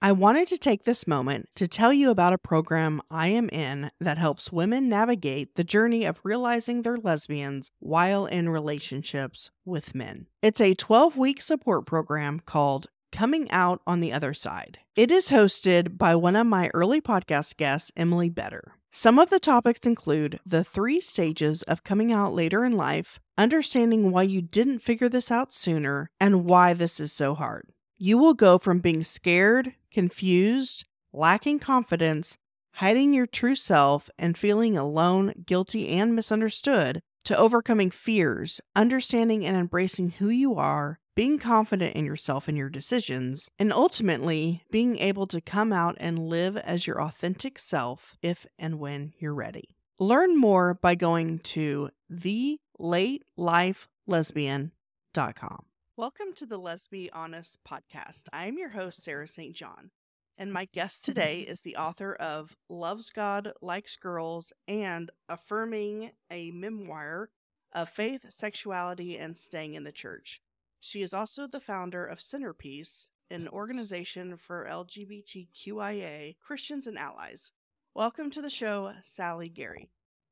I wanted to take this moment to tell you about a program I am in that helps women navigate the journey of realizing they're lesbians while in relationships with men. It's a 12 week support program called Coming Out on the Other Side. It is hosted by one of my early podcast guests, Emily Better. Some of the topics include the three stages of coming out later in life, understanding why you didn't figure this out sooner, and why this is so hard. You will go from being scared, confused, lacking confidence, hiding your true self, and feeling alone, guilty, and misunderstood to overcoming fears, understanding and embracing who you are, being confident in yourself and your decisions, and ultimately being able to come out and live as your authentic self if and when you're ready. Learn more by going to thelatelifelesbian.com. Welcome to the Let's Honest podcast. I am your host, Sarah St. John, and my guest today is the author of Loves God, Likes Girls, and Affirming a Memoir of Faith, Sexuality, and Staying in the Church. She is also the founder of Centerpiece, an organization for LGBTQIA Christians and allies. Welcome to the show, Sally Gary.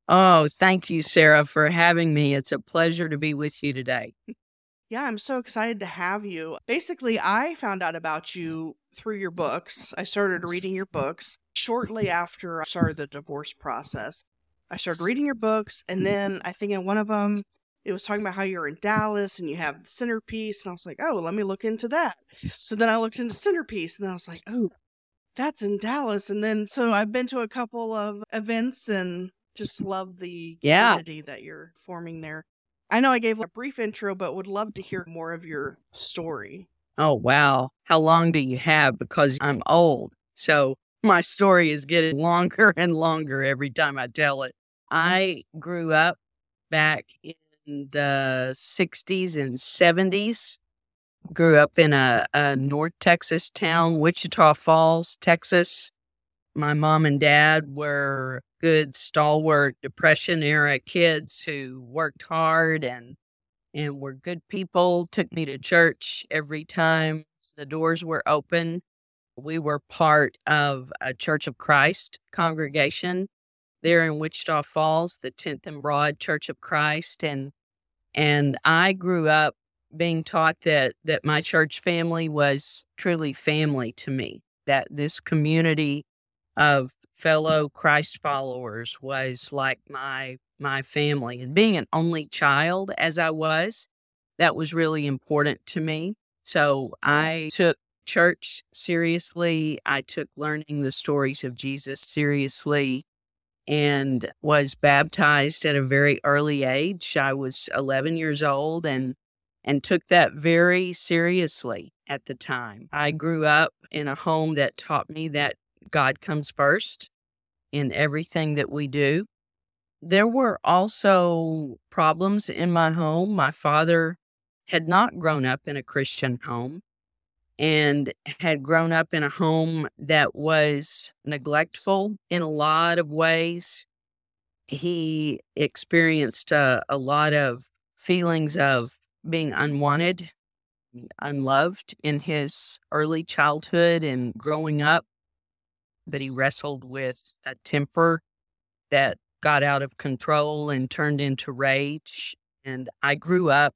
Oh, thank you, Sarah, for having me. It's a pleasure to be with you today. Yeah, I'm so excited to have you. Basically, I found out about you through your books. I started reading your books shortly after I started the divorce process. I started reading your books, and mm-hmm. then I think in one of them, it was talking about how you're in Dallas and you have the centerpiece. And I was like, oh, let me look into that. So then I looked into centerpiece, and I was like, oh, that's in Dallas. And then so I've been to a couple of events and just love the Yeah. community that you're forming there. I know I gave a brief intro, but would love to hear more of your story. Oh, wow. How long do you have? Because I'm old. So my story is getting longer and longer every time I tell it. Mm-hmm. I grew up back in the 60s and 70s. Grew up in a, a North Texas town, Wichita Falls, Texas. My mom and dad were good, stalwart Depression era kids who worked hard and and were good people, took me to church every time the doors were open. We were part of a Church of Christ congregation there in Wichita Falls, the 10th and Broad Church of Christ and and I grew up being taught that that my church family was truly family to me, that this community of fellow Christ followers was like my my family and being an only child as I was that was really important to me. So I took church seriously I took learning the stories of Jesus seriously and was baptized at a very early age. I was 11 years old and and took that very seriously at the time. I grew up in a home that taught me that God comes first in everything that we do. There were also problems in my home. My father had not grown up in a Christian home and had grown up in a home that was neglectful in a lot of ways. He experienced a, a lot of feelings of being unwanted, unloved in his early childhood and growing up that he wrestled with a temper that got out of control and turned into rage. And I grew up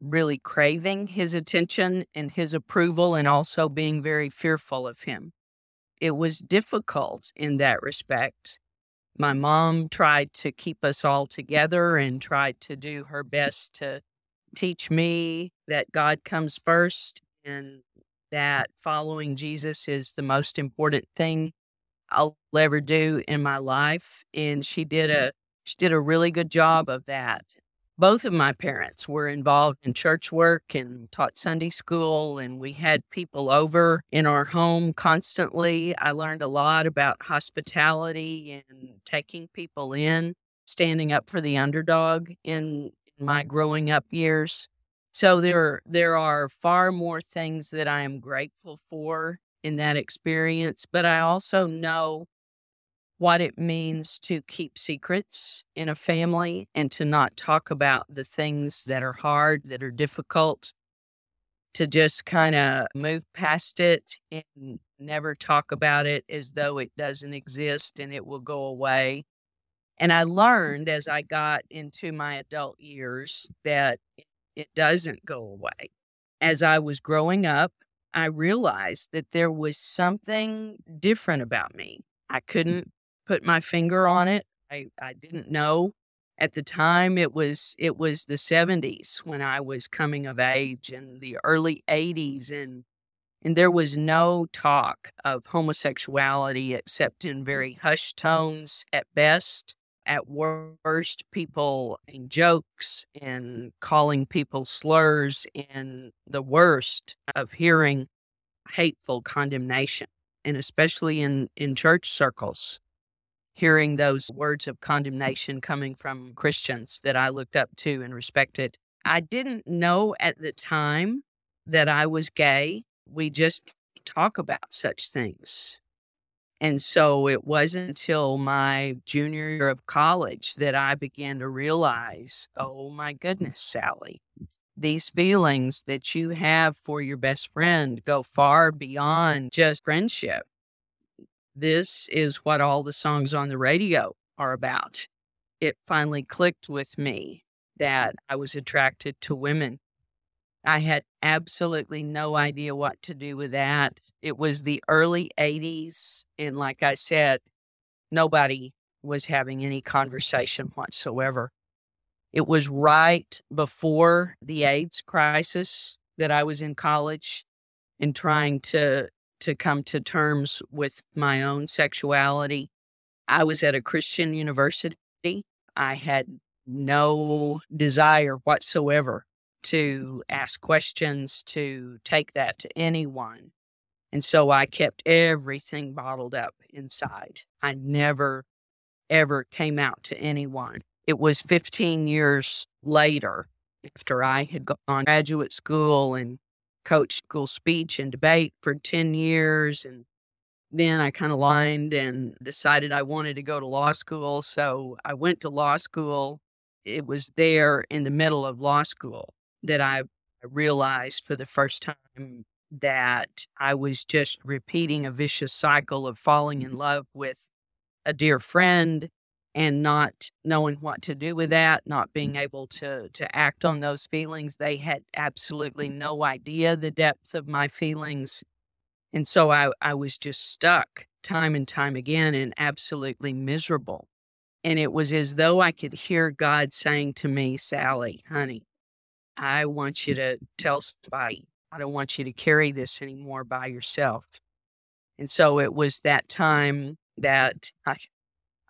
really craving his attention and his approval and also being very fearful of him. It was difficult in that respect. My mom tried to keep us all together and tried to do her best to teach me that God comes first and that following Jesus is the most important thing I'll ever do in my life. And she did mm-hmm. a she did a really good job of that. Both of my parents were involved in church work and taught Sunday school, and we had people over in our home constantly. I learned a lot about hospitality and taking people in, standing up for the underdog in my growing up years. So there there are far more things that I am grateful for in that experience, but I also know what it means to keep secrets in a family and to not talk about the things that are hard, that are difficult. to just kind of move past it and never talk about it as though it doesn't exist and it will go away. And I learned as I got into my adult years that it doesn't go away. As I was growing up, I realized that there was something different about me. I couldn't put my finger on it. I, I didn't know at the time it was it was the 70s when I was coming of age and the early 80s and and there was no talk of homosexuality except in very hushed tones at best at worst people in jokes mm. and calling people slurs and the worst of hearing hateful condemnation and especially in in church circles hearing those words of condemnation coming from Christians that I looked up to and respected. I didn't know at the time that I was gay. We just talk about such things. And so it wasn't until my junior year of college that I began to realize, oh my goodness, Sally, these feelings that you have for your best friend go far beyond just friendship this is what all the songs on the radio are about. It finally clicked with me that I was attracted to women. I had absolutely no idea what to do with that. It was the early 80s. And like I said, nobody was having any conversation whatsoever. It was right before the AIDS crisis that I was in college and trying to to come to terms with my own sexuality. I was at a Christian university. I had no desire whatsoever to ask questions, to take that to anyone. And so I kept everything bottled up inside. I never, ever came out to anyone. It was 15 years later, after I had gone to graduate school and coached school speech and debate for 10 years. And then I kind of lined and decided I wanted to go to law school. So I went to law school. It was there in the middle of law school that I realized for the first time that I was just repeating a vicious cycle of falling in mm-hmm. love with a dear friend and not knowing what to do with that, not being mm-hmm. able to to act on those feelings. They had absolutely mm-hmm. no idea the depth of my feelings. And so I, I was just stuck time and time again and absolutely miserable. And it was as though I could hear God saying to me, Sally, honey, I want you to tell somebody. I don't want you to carry this anymore by yourself. And so it was that time that I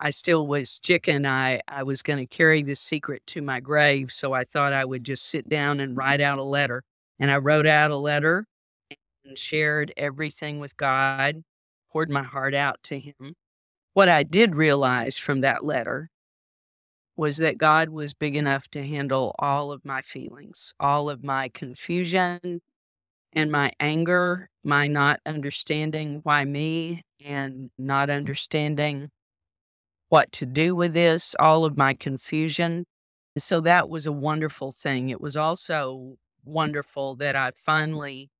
I still was chicken. I, I was going to carry this secret to my grave. So I thought I would just sit down and write out a letter. And I wrote out a letter and shared everything with God, poured my heart out to Him. What I did realize from that letter was that God was big enough to handle all of my feelings, all of my confusion and my anger, my not understanding why me and not understanding what to do with this, all of my confusion. So that was a wonderful thing. It was also wonderful that I finally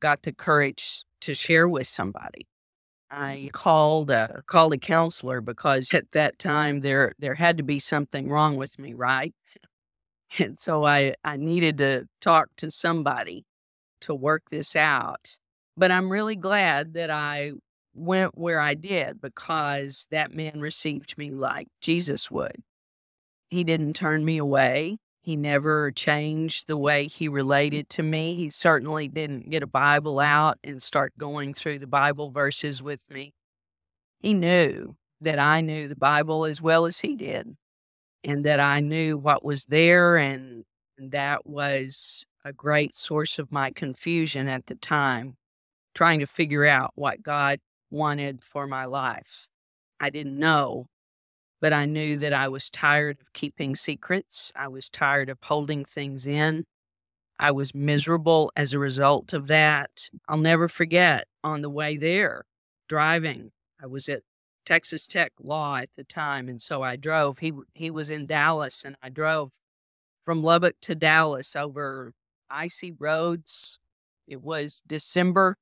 got the courage to share with somebody. I called a called a counselor because at that time there there had to be something wrong with me, right? And so I I needed to talk to somebody to work this out. But I'm really glad that I went where I did because that man received me like Jesus would. He didn't turn me away. He never changed the way he related to me. He certainly didn't get a Bible out and start going through the Bible verses with me. He knew that I knew the Bible as well as he did, and that I knew what was there, and that was a great source of my confusion at the time, trying to figure out what God wanted for my life. I didn't know, but I knew that I was tired of keeping secrets. I was tired of holding things in. I was miserable as a result of that. I'll never forget on the way there, driving. I was at Texas Tech Law at the time, and so I drove. He he was in Dallas, and I drove from Lubbock to Dallas over icy roads It was December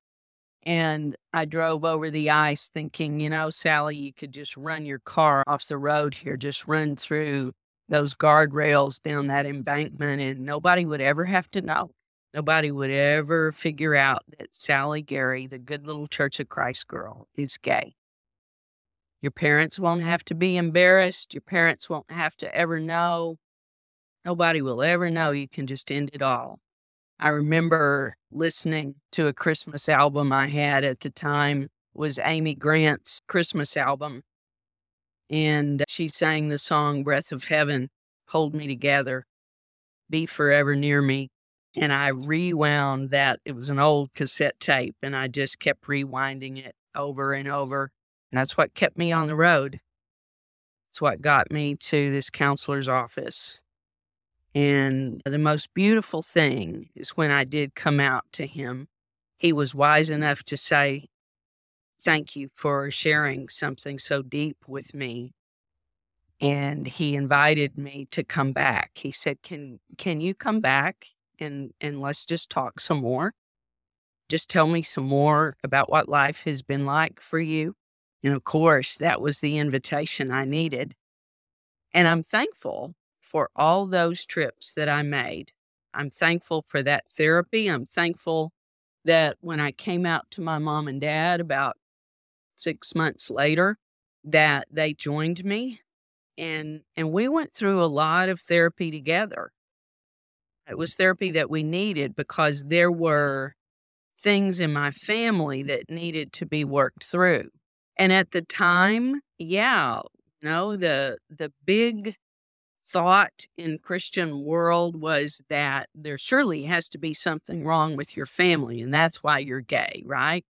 and I drove over the ice thinking, you know, Sally, you could just run your car off the road here, just run through those guardrails down that embankment, and nobody would ever have to know. Nobody would ever figure out that Sally Gary, the good little Church of Christ girl, is gay. Your parents won't have to be embarrassed. Your parents won't have to ever know. Nobody will ever know. You can just end it all. I remember listening to a Christmas album I had at the time was Amy Grant's Christmas album. And she sang the song Breath of Heaven, Hold Me Together, Be Forever Near Me. And I rewound that. It was an old cassette tape, and I just kept rewinding it over and over. And that's what kept me on the road. It's what got me to this counselor's office. And the most beautiful thing is when I did come out to him, he was wise enough to say, Thank you for sharing something so deep with me. And he invited me to come back. He said, Can can you come back and, and let's just talk some more? Just tell me some more about what life has been like for you. And of course, that was the invitation I needed. And I'm thankful for all those trips that I made. I'm thankful for that therapy. I'm thankful that when I came out to my mom and dad about six months later, that they joined me and and we went through a lot of therapy together. It was therapy that we needed because there were things in my family that needed to be worked through. And at the time, yeah, you know, the the big thought in Christian world was that there surely has to be something wrong with your family, and that's why you're gay, right?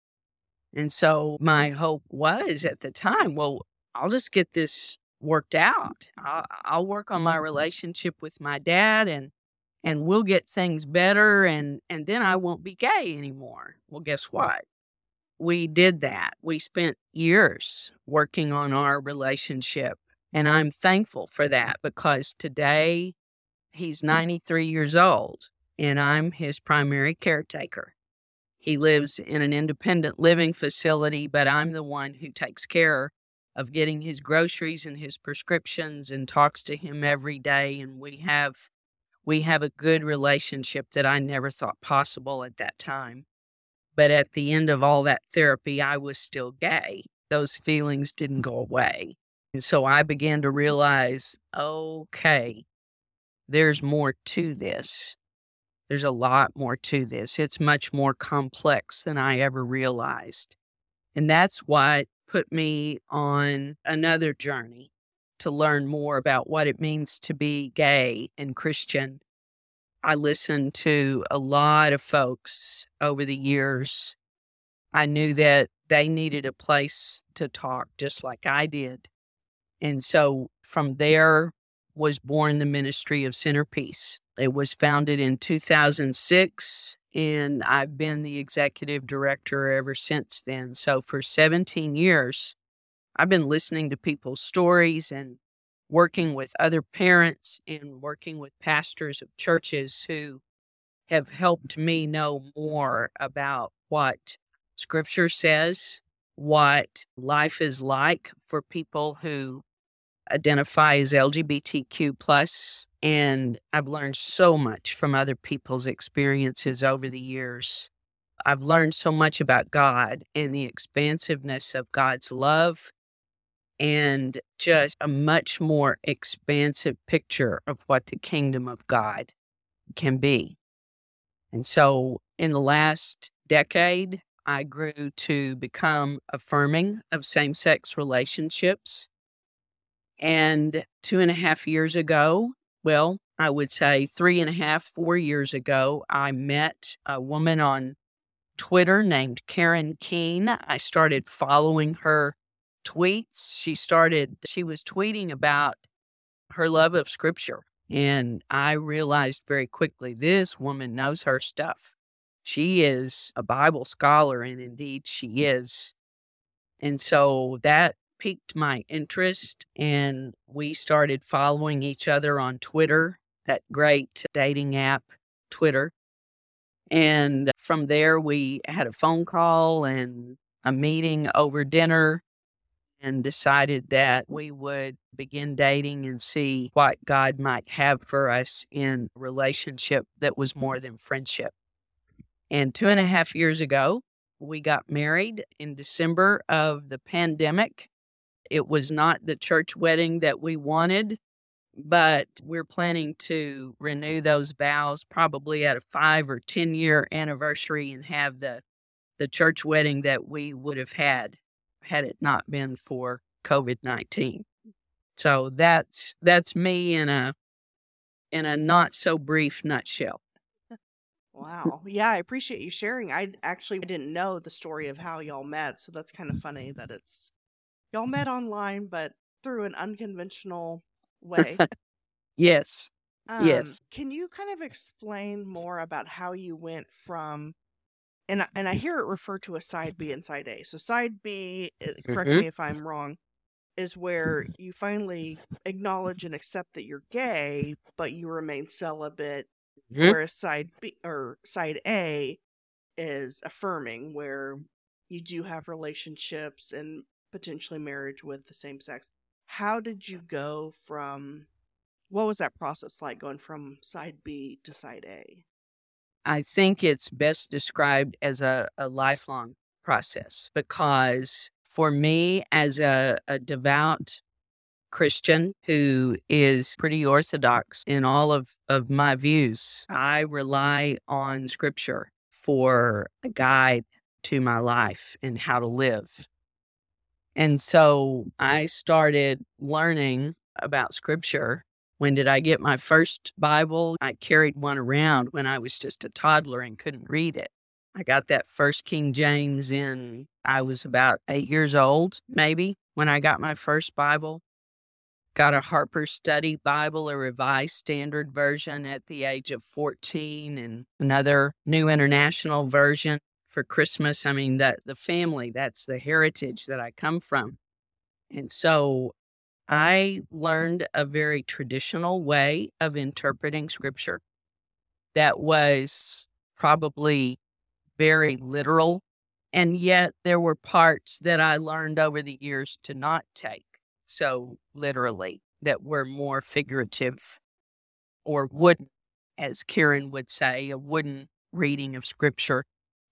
And so my hope was at the time, well, I'll just get this worked out. I'll, I'll work on my mm-hmm. relationship with my dad, and and we'll get things better, and and then I won't be gay anymore. Well, guess what? We did that. We spent years working on our relationship and I'm thankful for that because today he's hmm. 93 years old and I'm his primary caretaker. He lives in an independent living facility, but I'm the one who takes care of getting his groceries and his prescriptions and talks to him every day and we have we have a good relationship that I never thought possible at that time. But at the end of all that therapy, I was still gay. Those feelings didn't go away. And so I began to realize okay, there's more to this. There's a lot more to this. It's much more complex than I ever realized. And that's what put me on another journey to learn more about what it means to be gay and Christian. I listened to a lot of folks over the years. I knew that they needed a place to talk just like I did. And so from there was born the Ministry of Centerpiece. It was founded in 2006, and I've been the executive director ever since then. So for 17 years, I've been listening to people's stories and working with other parents and working with pastors of churches who have helped me know more about what scripture says what life is like for people who identify as LGBTQ plus, and I've learned so much from other people's experiences over the years. I've learned so much about God and the expansiveness of God's love and just a much more expansive picture of what the kingdom of God can be. And so in the last decade, I grew to become affirming of same sex relationships. And two and a half years ago, well, I would say three and a half, four years ago, I met a woman on Twitter named Karen Keen. I started following her tweets. She started, she was tweeting about her love of scripture. And I realized very quickly this woman knows her stuff. She is a Bible scholar, and indeed she is. And so that piqued my interest, and we started following each other on Twitter, that great dating app, Twitter. And from there, we had a phone call and a meeting over dinner and decided that we would begin dating and see what God might have for us in a relationship that was more than friendship. And two and a half years ago, we got married in December of the pandemic. It was not the church wedding that we wanted, but we're planning to renew those vows probably at a five or 10 year anniversary and have the, the church wedding that we would have had had it not been for COVID 19. So that's that's me in a in a not so brief nutshell. Wow. Yeah, I appreciate you sharing. I actually didn't know the story of how y'all met, so that's kind of funny that it's y'all met online but through an unconventional way. yes. Um, yes. Can you kind of explain more about how you went from and and I hear it referred to as side B and side A. So side B, uh, correct Mhm. me if I'm wrong, is where you finally acknowledge and accept that you're gay, but you remain celibate. Mhm. Whereas side B or side A is affirming, where you do have relationships and potentially marriage with the same sex. How did you go from? What was that process like going from side B to side A? I think it's best described as a, a lifelong process because for me, as a, a devout Christian who is pretty orthodox in all of, of my views, I rely on scripture for a guide to my life and how to live. And so I started learning about scripture when did I get my first Bible? I carried one around when I was just a toddler and couldn't read it. I got that first King James in, I was about eight years old, maybe, when I got my first Bible. Got a Harper Study Bible, a Revised Standard Version at the age of 14, and another New International Version for Christmas. I mean, that the family, that's the heritage that I come from. And so I learned a very traditional way of interpreting scripture that was probably very literal. And yet there were parts that I learned over the years to not take so literally, that were more figurative or wooden, as Karen would say, a wooden reading of scripture.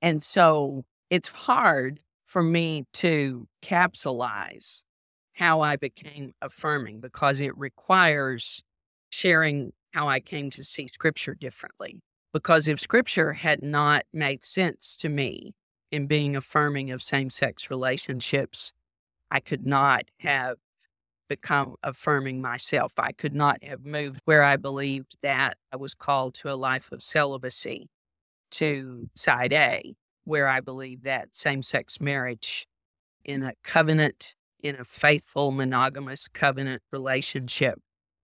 And so it's hard for me to capsulize how I became affirming because it requires sharing how I came to see scripture differently. Because if scripture had not made sense to me in being affirming of same sex relationships, I could not have become affirming myself. I could not have moved where I believed that I was called to a life of celibacy to side A, where I believe that same sex marriage in a covenant in a faithful, monogamous covenant relationship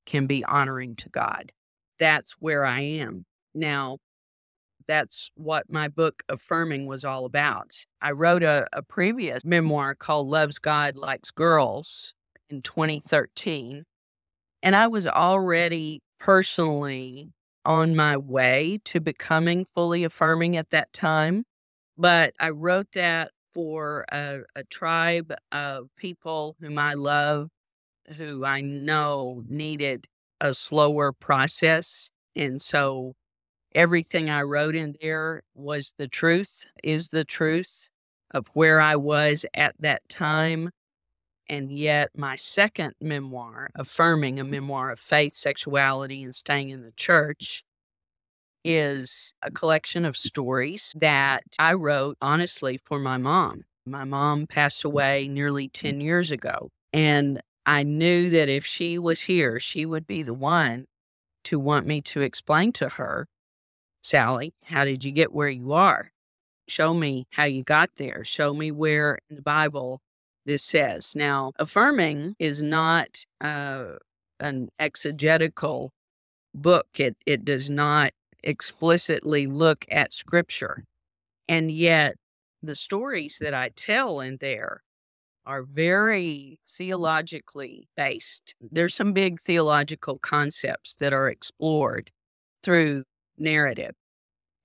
can be honoring to God. That's where I am. Now, that's what my book Affirming was all about. I wrote a, a previous memoir called Loves God, Likes Girls in 2013. And I was already personally on my way to becoming fully affirming at that time. But I wrote that for a, a tribe of people whom I love, who I know needed a slower process. And so everything I wrote in there was the truth, is the truth of where I was at that time. And yet, my second memoir, Affirming, a mm. memoir of faith, sexuality, and staying in the church, is a collection of stories that I wrote honestly for my mom. My mom passed away nearly mm. 10 years ago. And I knew that if she was here, she would be the one to want me to explain to her, Sally, how did you get where you are? Show me how you got there. Show me where in the Bible this says. Now, affirming is not uh, an exegetical book, it, it does not explicitly look at scripture. And yet, the stories that I tell in there are very theologically based. There's some big theological concepts that are explored through narrative.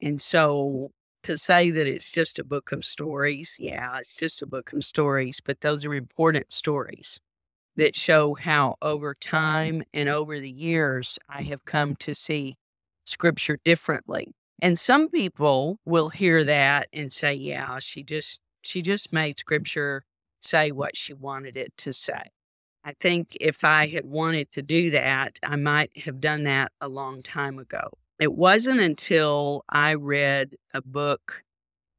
And so to say that it's just a book of stories, yeah, it's just a book of stories, but those are important stories that show how over time and over the years I have come to see scripture differently. And some people will hear that and say, yeah, she just she just made scripture say what she wanted it to say. I think if I had wanted to do that, I might have done that a long time ago. It wasn't until I read a book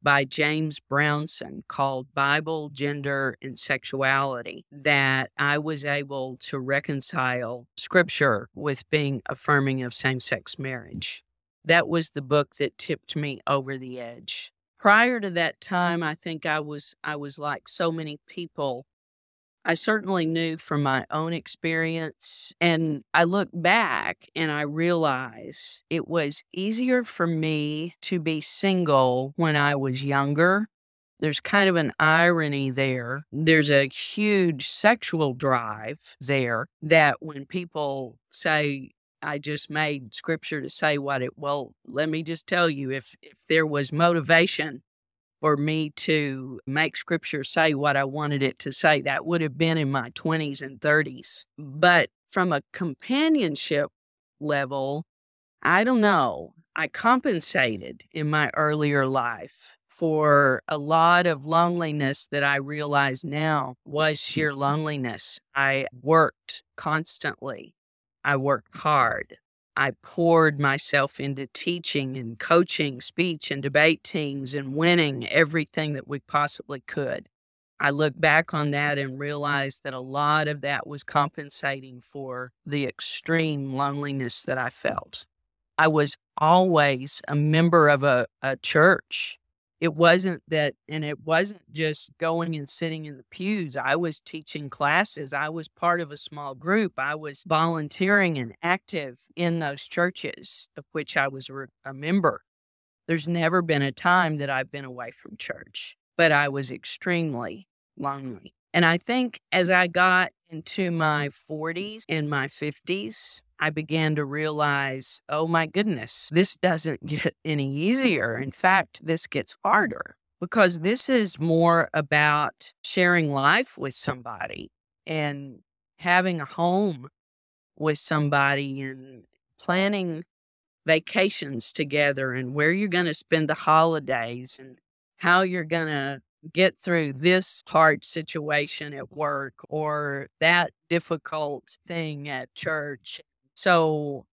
by James Brownson called Bible, Gender, and Sexuality that I was able to reconcile scripture with being affirming of same sex marriage. That was the book that tipped me over the edge. Prior to that time, I think I was I was like so many people I certainly knew from my own experience. And I look back and I realize it was easier for me to be single when I was younger. There's kind of an irony there. There's a huge sexual drive there that when people say, I just made scripture to say what it, well, let me just tell you if, if there was motivation for me to make scripture say what I wanted it to say. That would have been in my 20s and 30s. But from a companionship level, I don't know. I compensated in my earlier life for a lot of loneliness that I realize now was sheer loneliness. I worked constantly. I worked hard. I poured myself into teaching and coaching speech and debate teams and winning everything that we possibly could. I look back on that and realize that a lot of that was compensating for the extreme loneliness that I felt. I was always a member of a, a church it wasn't that, and it wasn't just going and sitting in the pews. I was teaching classes. I was part of a small group. I was volunteering and active in those churches of which I was a member. There's never been a time that I've been away from church, but I was extremely lonely. And I think as I got into my 40s and my 50s, I began to realize, oh my goodness, this doesn't get any easier. In fact, this gets harder because this is more about sharing life with somebody and having a home with somebody and planning vacations together and where you're going to spend the holidays and how you're going to get through this hard situation at work or that difficult thing at church. So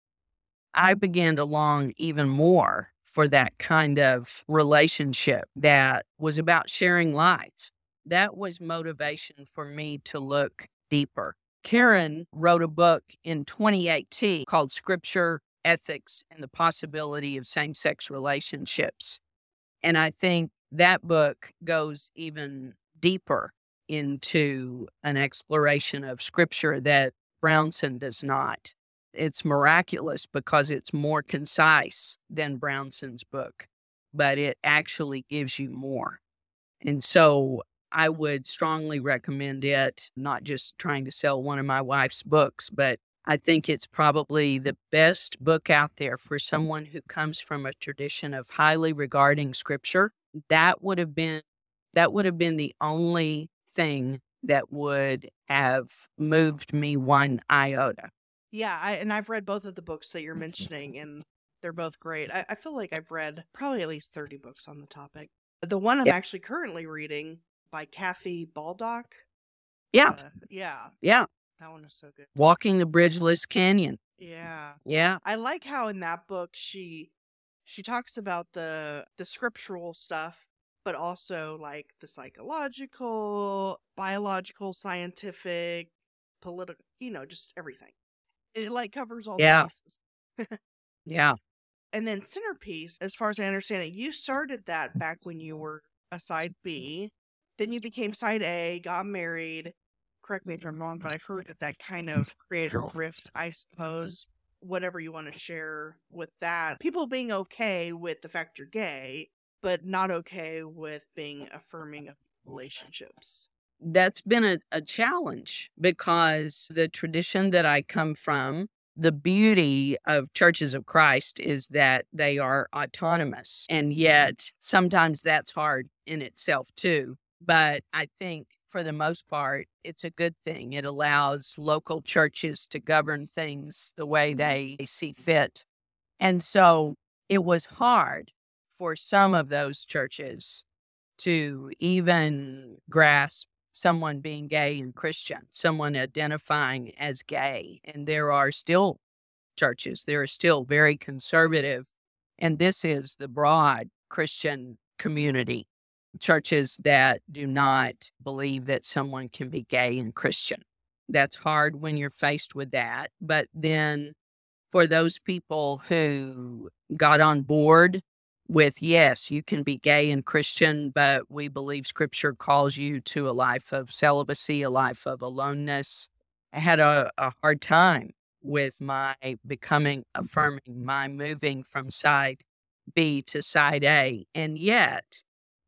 I began to long even more for that kind of relationship that was about sharing life. That was motivation for me to look deeper. Karen wrote a book in 2018 called Scripture, Ethics, and the Possibility of Same Sex Relationships. And I think that book goes even deeper into an exploration of scripture that Brownson does not. It's miraculous because it's more concise than Brownson's book, but it actually gives you more. And so I would strongly recommend it, not just trying to sell one of my wife's books, but I think it's probably the best book out there for someone who comes from a tradition of highly regarding scripture that would have been that would have been the only thing that would have moved me one iota. Yeah, I, and I've read both of the books that you're mentioning, and they're both great. I, I feel like I've read probably at least 30 books on the topic. The one I'm yeah. actually currently reading by Kathy Baldock. Yeah. Uh, yeah. Yeah. That one is so good. Walking the Bridgeless Canyon. Yeah. Yeah. I like how in that book she she talks about the the scriptural stuff but also like the psychological biological scientific political you know just everything. It like covers all yeah. the bases. Yeah. And then centerpiece as far as i understand it you started that back when you were a side b then you became side a got married. Correct me if i'm wrong but i've heard that that kind of created a rift i suppose whatever you want to share with that. People being okay with the fact you're gay, but not okay with being affirming of relationships. That's been a, a challenge because the tradition that I come from the beauty of churches of Christ is that they are autonomous. And mm-hmm. yet sometimes that's hard in itself too. But I think for the most part, it's a good thing. It allows local churches to govern things the way mm-hmm. they see fit. And so it was hard for some of those churches to even grasp someone being gay and Christian, someone identifying as gay. And there are still churches, there are still very conservative. And this is the broad Christian community churches that do not believe that someone can be gay and Christian. That's hard when you're faced with that. But then for those people who got on board with, yes, you can be gay and Christian, but we believe scripture calls you to a life of celibacy, a life of aloneness. I had a, a hard time with my becoming affirming, my moving from side B to side A. And yet,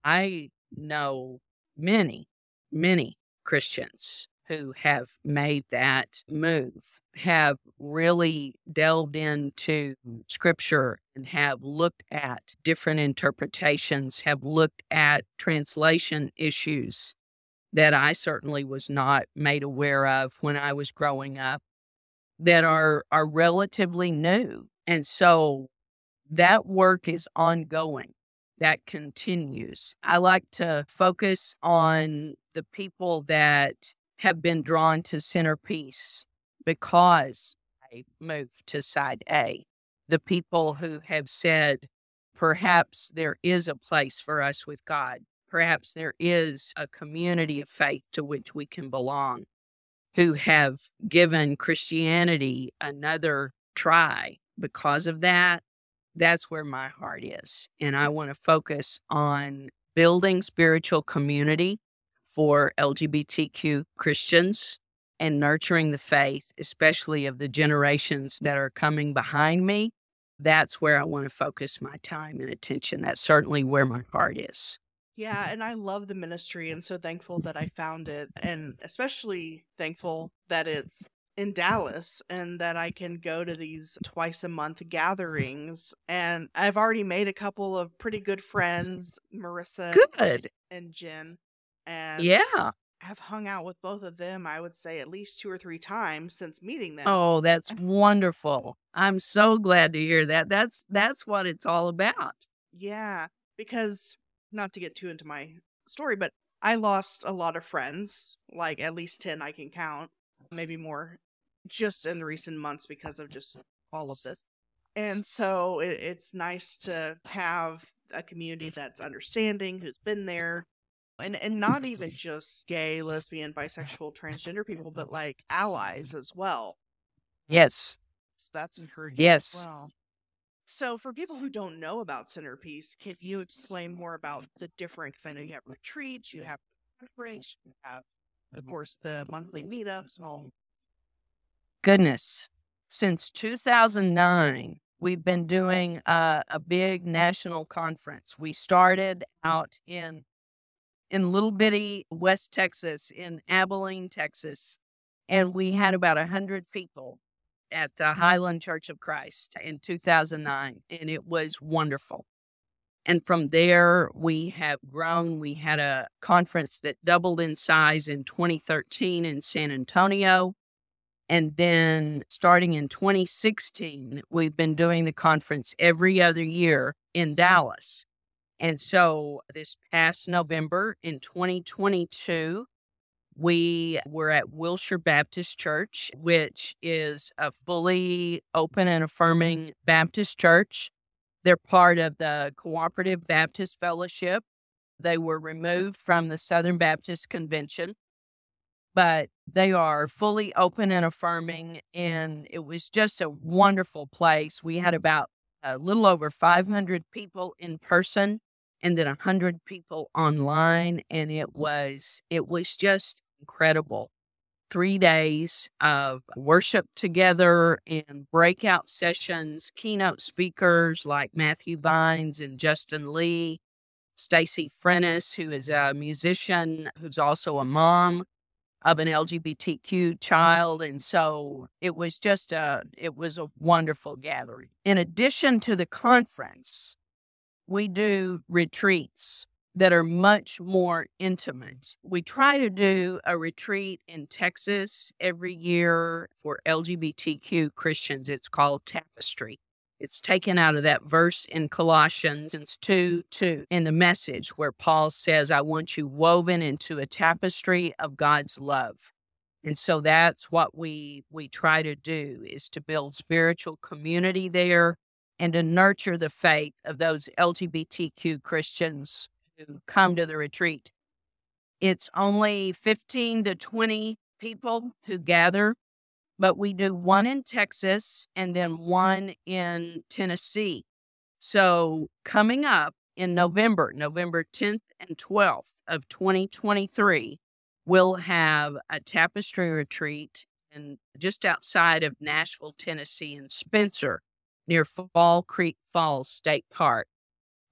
I know many, many Christians who have made that move, have really delved into scripture and have looked at different interpretations, have looked at translation issues that I certainly was not made aware of when I was growing up that are are relatively new. And so that work is ongoing that continues. I like to focus on the people that have been drawn to centerpiece because I moved to side A. The people who have said, perhaps there is a place for us with God. Perhaps there is a community of faith to which we can belong, who have given Christianity another try because of that that's where my heart is. And I want to focus on building spiritual community for LGBTQ Christians and nurturing the faith, especially of the generations that are coming behind me. That's where I want to focus my time and attention. That's certainly where my heart is. Yeah, and I love the ministry and so thankful that I found it and especially thankful that it's in Dallas and that I can go to these twice a month gatherings. And I've already made a couple of pretty good friends, Marissa good. and Jen. And yeah. I've hung out with both of them, I would say at least two or three times since meeting them. Oh, that's wonderful. I'm so glad to hear that. That's that's what it's all about. Yeah, because not to get too into my story, but I lost a lot of friends, like at least 10 I can count, maybe more just in recent months because of just all of this. And so it, it's nice to have a community that's understanding, who's been there, and and not even just gay, lesbian, bisexual, transgender people, but like allies as well. Yes. So that's encouraging. Yes. well. So for people who don't know about Centerpiece, can you explain more about the different? Because I know you have retreats, you have conference, you have, of mm-hmm. course, the monthly meetups, and all goodness, since 2009, we've been doing a, a big national conference. We started out in in little bitty West Texas, in Abilene, Texas, and we had about a hundred people at the mm-hmm. Highland Church of Christ in 2009, and it was wonderful. And from there, we have grown. We had a conference that doubled in size in 2013 in San Antonio. And then starting in 2016, we've been doing the conference every other year in Dallas. And so this past November in 2022, we were at Wilshire Baptist Church, which is a fully open and affirming Baptist church. They're part of the Cooperative Baptist Fellowship. They were removed from the Southern Baptist Convention but they are fully open and affirming. And it was just a wonderful place. We had about a little over 500 people in person and then 100 people online. And it was, it was just incredible. Three days of worship together and breakout sessions, keynote speakers like Matthew Vines and Justin Lee, Stacy Frennis, who is a musician who's also a mom, of an LGBTQ child. And so it was just a, it was a wonderful gathering. In addition to the conference, we do retreats that are much more intimate. We try to do a retreat in Texas every year for LGBTQ Christians. It's called Tapestry. It's taken out of that verse in Colossians 2 2 in the message where Paul says, I want you woven into a tapestry of God's love. And so that's what we we try to do is to build spiritual community there and to nurture the faith of those LGBTQ Christians come to the retreat. It's only 15 to 20 people who gather but we do one in Texas and then one in Tennessee. So coming up in November, November 10th and 12th of 2023, we'll have a tapestry retreat in just outside of Nashville, Tennessee, in Spencer, near Fall Creek Falls State Park.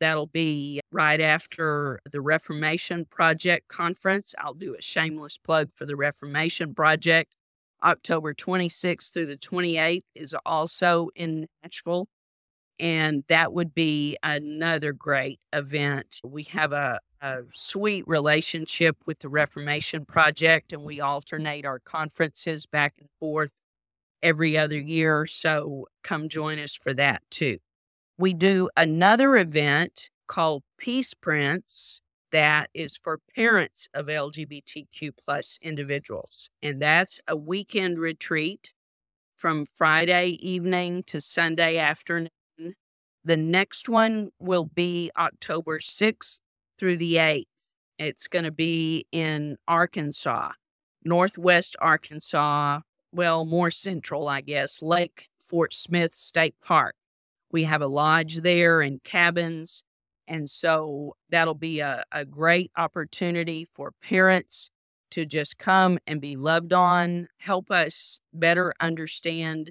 That'll be right after the Reformation Project conference. I'll do a shameless plug for the Reformation Project. October 26th through the 28th is also in Nashville. And that would be another great event. We have a, a sweet relationship with the Reformation Project, and we alternate our conferences back and forth every other year. So come join us for that too. We do another event called Peace Prints that is for parents of LGBTQ plus individuals. And that's a weekend retreat from Friday evening to Sunday afternoon. The next one will be October 6th through the 8th. It's going to be in Arkansas, Northwest Arkansas, well, more central, I guess, Lake Fort Smith State Park. We have a lodge there and cabins and so that'll be a, a great opportunity for parents to just come and be loved on, help us better understand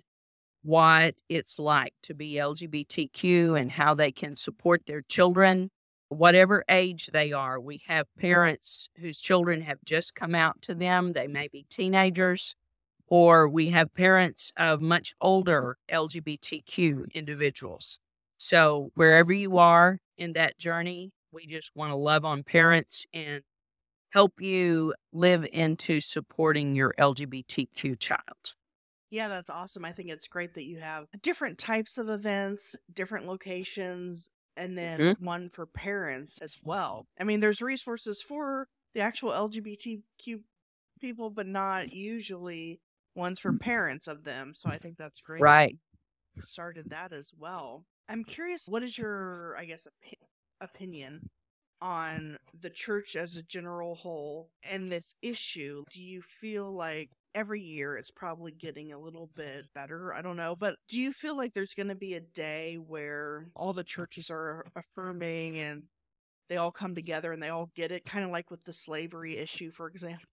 what it's like to be LGBTQ and how they can support their children, whatever age they are. We have parents whose children have just come out to them, they may be teenagers, or we have parents of much older LGBTQ individuals. So, wherever you are in that journey, we just want to love on parents and help you live into supporting your LGBTQ child. Yeah, that's awesome. I think it's great that you have different types of events, different locations, and then mm-hmm. one for parents as well. I mean, there's resources for the actual LGBTQ people, but not usually ones for parents of them. So I think that's great. Right. Started that as well. I'm curious, what is your, I guess, op- opinion on the church as a general whole and this issue? Do you feel like every year it's probably getting a little bit better? I don't know. But do you feel like there's going to be a day where all the churches are affirming and they all come together and they all get it? Kind of like with the slavery issue, for example.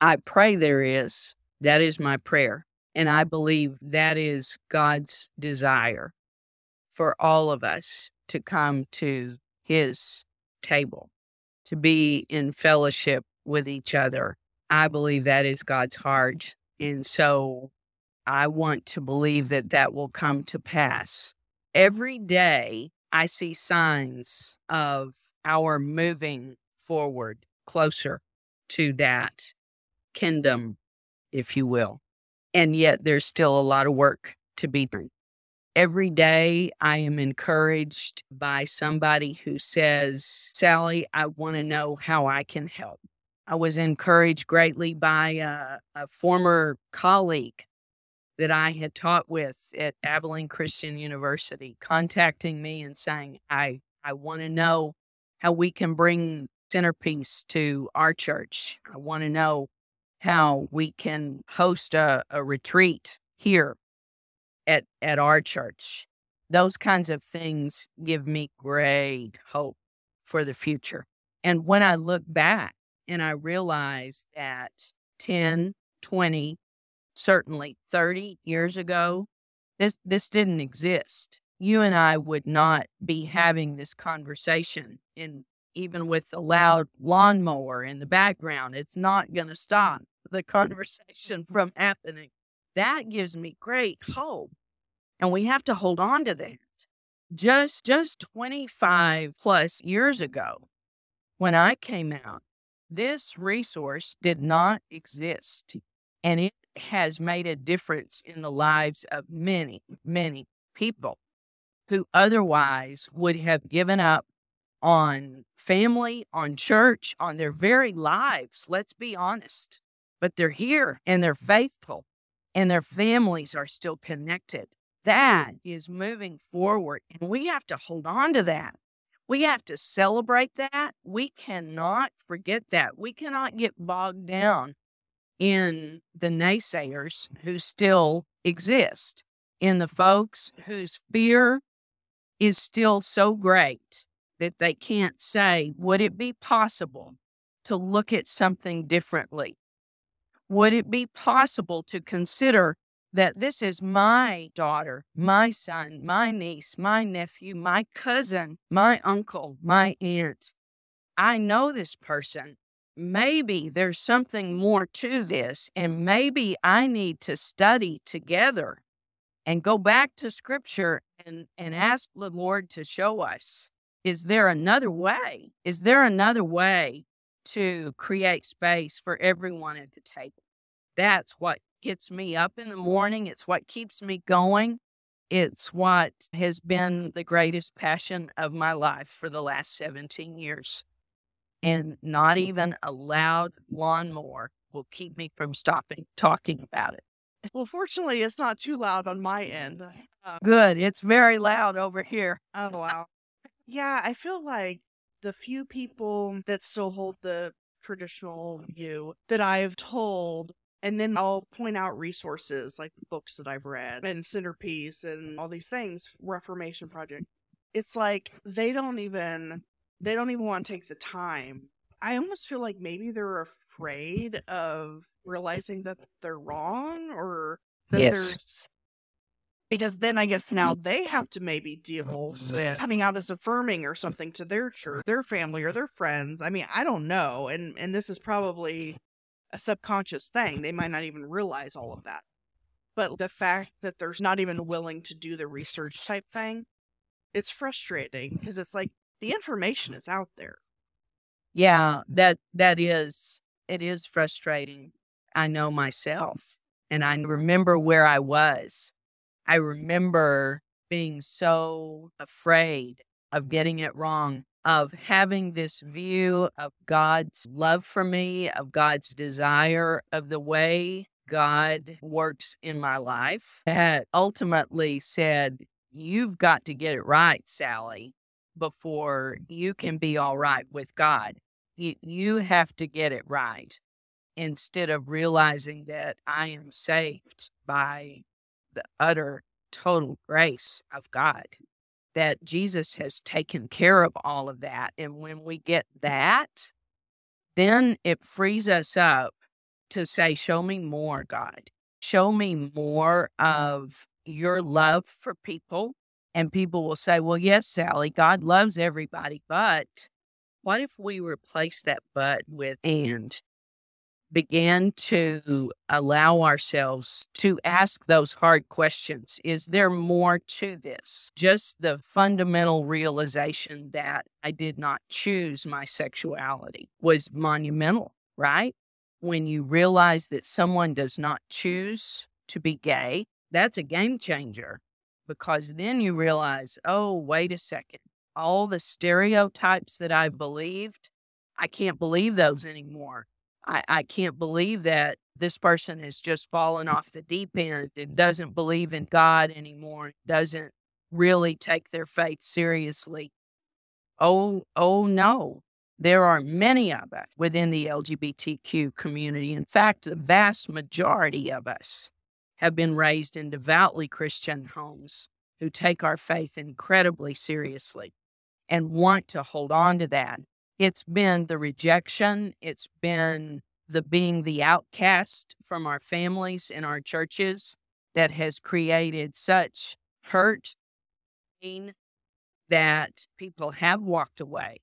I pray there is. That is my prayer. And I believe that is God's desire for all of us to come to his table, to be in fellowship with each other. I believe that is God's heart. And so I want to believe that that will come to pass. Every day, I see signs of our moving forward closer to that kingdom, if you will. And yet, there's still a lot of work to be done. Every day, I am encouraged by somebody who says, Sally, I want to know how I can help. I was encouraged greatly by a, a former colleague that I had taught with at Abilene Christian University contacting me and saying, I, I want to know how we can bring Centerpeace to our church. I want to know how we can host a, a retreat here at at our church. Those kinds of things give me great hope for the future. And when I look back and I realize that 10, 20, certainly 30 years ago, this this didn't exist. You and I would not be having this conversation in even with a loud lawnmower in the background. It's not going to stop. the conversation from happening. That gives me great hope. And we have to hold on to that. Just just 25 plus years ago, when I came out, this resource did not exist. And it has made a difference in the lives of many, many people who otherwise would have given up on family, on church, on their very lives. Let's be honest. But they're here and they're faithful and their families are still connected. That is moving forward. And we have to hold on to that. We have to celebrate that. We cannot forget that. We cannot get bogged down in the naysayers who still exist, in the folks whose fear is still so great that they can't say, would it be possible to look at something differently? Would it be possible to consider that this is my daughter, my son, my niece, my nephew, my cousin, my uncle, my aunt? I know this person. Maybe there's something more to this, and maybe I need to study together and go back to scripture and, and ask the Lord to show us is there another way? Is there another way to create space for everyone at the table? That's what gets me up in the morning. It's what keeps me going. It's what has been the greatest passion of my life for the last 17 years. And not even a loud lawnmower will keep me from stopping talking about it. Well, fortunately, it's not too loud on my end. Uh, Good. It's very loud over here. Oh, wow. Yeah, I feel like the few people that still hold the traditional view that I've told, and then I'll point out resources like books that I've read and Centerpeace and all these things, Reformation Project. It's like they don't even they don't even want to take the time. I almost feel like maybe they're afraid of realizing that they're wrong or that Yes. there's because then I guess now mm. they have to maybe deal with coming out as affirming or something to their church, their family, or their friends. I mean, I don't know, and and this is probably a subconscious thing. They might not even realize all of that. But the fact that they're not even willing to do the research type thing, it's frustrating because it's like the information is out there. Yeah, that that is it is frustrating. I know myself and I remember where I was. I remember being so afraid of getting it wrong, of having this view of God's love for me, of God's desire, of the way God works in my life, that ultimately said, You've got to get it right, Sally, before you can be all right with God. You, have to get it right instead of realizing that I am saved by the utter total grace of God, that Jesus has taken care of all of that. And when we get mm. that, then it frees us up to say, Show me more, God. Show me more of your love for people. And people will say, Well, yes, Sally, God loves everybody. But what if we replace that but with and? Began to allow ourselves to ask those hard questions. Is there more to this? Just the fundamental realization that I did not choose my sexuality was monumental, right? When you realize that someone does not choose to be gay, that's a game changer because then you realize, oh, wait a second. All the stereotypes that I believed, I can't believe those anymore. I, I can't believe that this person has just fallen off the deep end and doesn't believe in God anymore, doesn't really take their faith seriously. Oh, oh no. There are many of us within the LGBTQ community. In fact, the vast majority of us have been raised in devoutly Christian homes who take our faith incredibly seriously and want to hold on to that it's been the rejection, it's been the being the outcast from our families and our churches that has created such hurt, pain that people have walked away.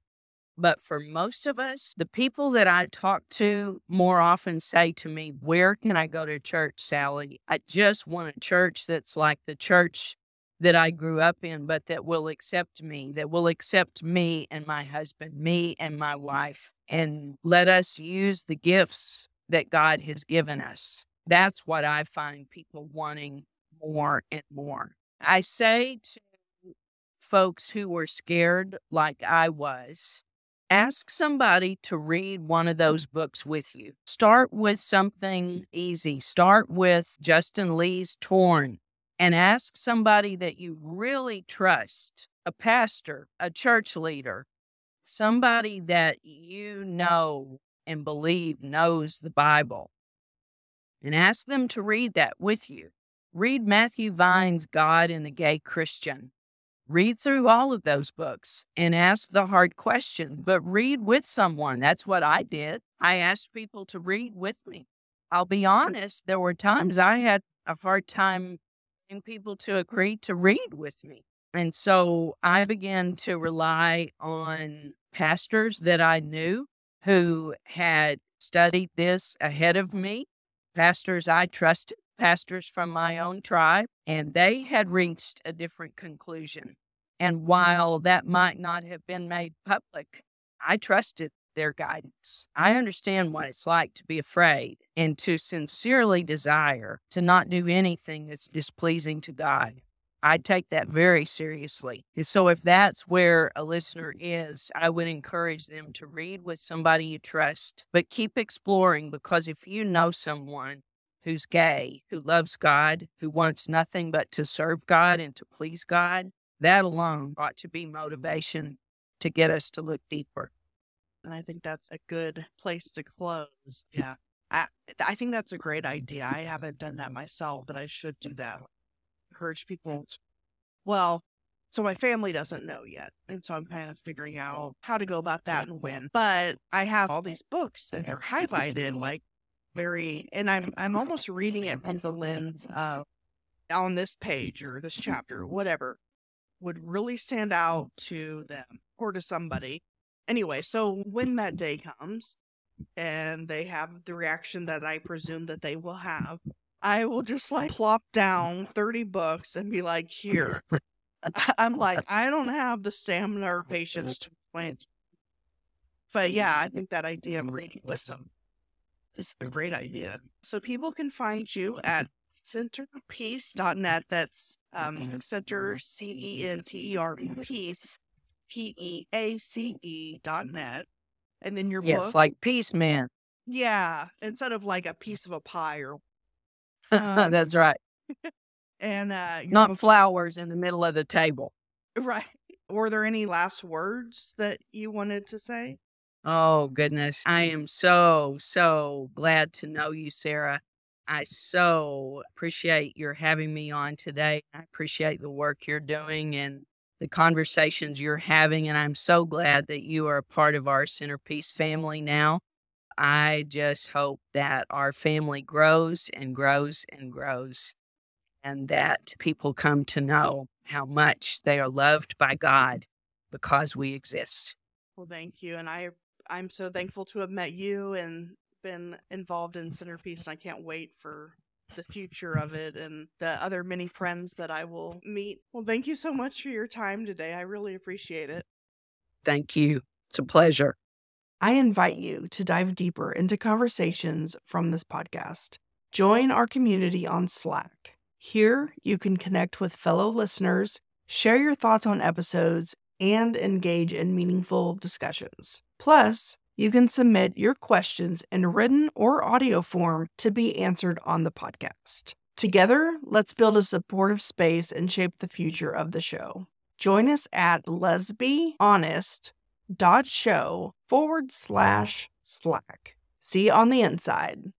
But for most of us, the people that I talk to more often say to me, Where can I go to church, Sally? I just want a church that's like the church that I grew up in, but that will accept me, that will accept me and my husband, me and my wife, and let us use the gifts that God has given us. That's what I find people wanting more and more. I say to folks who were scared, like I was, ask somebody to read one of those books with you. Start with something easy. Start with Justin Lee's Torn and ask somebody that you really trust a pastor, a church leader, somebody that you know and believe knows the Bible, and ask them to read that with you. Read Matthew Vines God and the Gay Christian. Read through all of those books and ask the hard question, but read with someone. That's what I did. I asked people to read with me. I'll be honest, there were times I had a hard time getting people to agree to read with me. And so I began to rely on pastors that I knew who had studied this ahead of me, pastors I trusted, pastors from my own tribe, and they had reached a different conclusion. And while that might not have been made public, I trusted their guidance. I understand what it's like to be afraid and to sincerely desire to not do anything that's displeasing to God. I take that very seriously. And so, if that's where a listener is, I would encourage them to read with somebody you trust, but keep exploring because if you know someone who's gay, who loves God, who wants nothing but to serve God and to please God, that alone ought to be motivation to get us to look deeper. And I think that's a good place to close. Mm-hmm. Yeah. I, I think that's a great idea. I haven't done that myself, but I should do that. Encourage people. To, well, so my family doesn't know yet. And so I'm kind of figuring out how to go about that and when. But I have all these books that are highlighted like very and I'm I'm almost reading it from the lens of on this page or this chapter, whatever, would really stand out to them or to somebody anyway, so when that day comes and they have the reaction that I presume that they will have, I will just like plop down 30 books and be like, here. I'm like, I don't have the stamina or patience to plant. But yeah, I think that idea of reading with them is a great idea. So people can find you at centerpeace.net. That's um, center, C E N T E R peace P E A C E dot net. And then your yes, book. like Peace Man. Yeah. Instead of like a piece of a pie or um, That's right. and uh not book, flowers in the middle of the table. Right. Were there any last words that you wanted to say? Oh goodness. I am so, so glad to know you, Sarah. I so appreciate your having me on today. I appreciate the work you're doing and the conversations you're having. And I'm so glad that you are a part of our centerpeace family now. I just hope that our family grows and grows and grows, and that people come to know how much they are loved by God because we exist. Well, thank you. And I I'm so thankful to have met you and been involved in Centerpeace, and I can't wait for the future of it and the other many friends that I will meet. Well, thank you so much for your time today. I really appreciate it. Thank you. It's a pleasure. I invite you to dive deeper into conversations from this podcast. Join our community on Slack. Here, you can connect with fellow listeners, share your thoughts on episodes, and engage in meaningful discussions. Plus, you can submit your questions in written or audio form to be answered on the podcast. Together, let's build a supportive space and shape the future of the show. Join us at lesbiehonest.show forward slash slack. See you on the inside.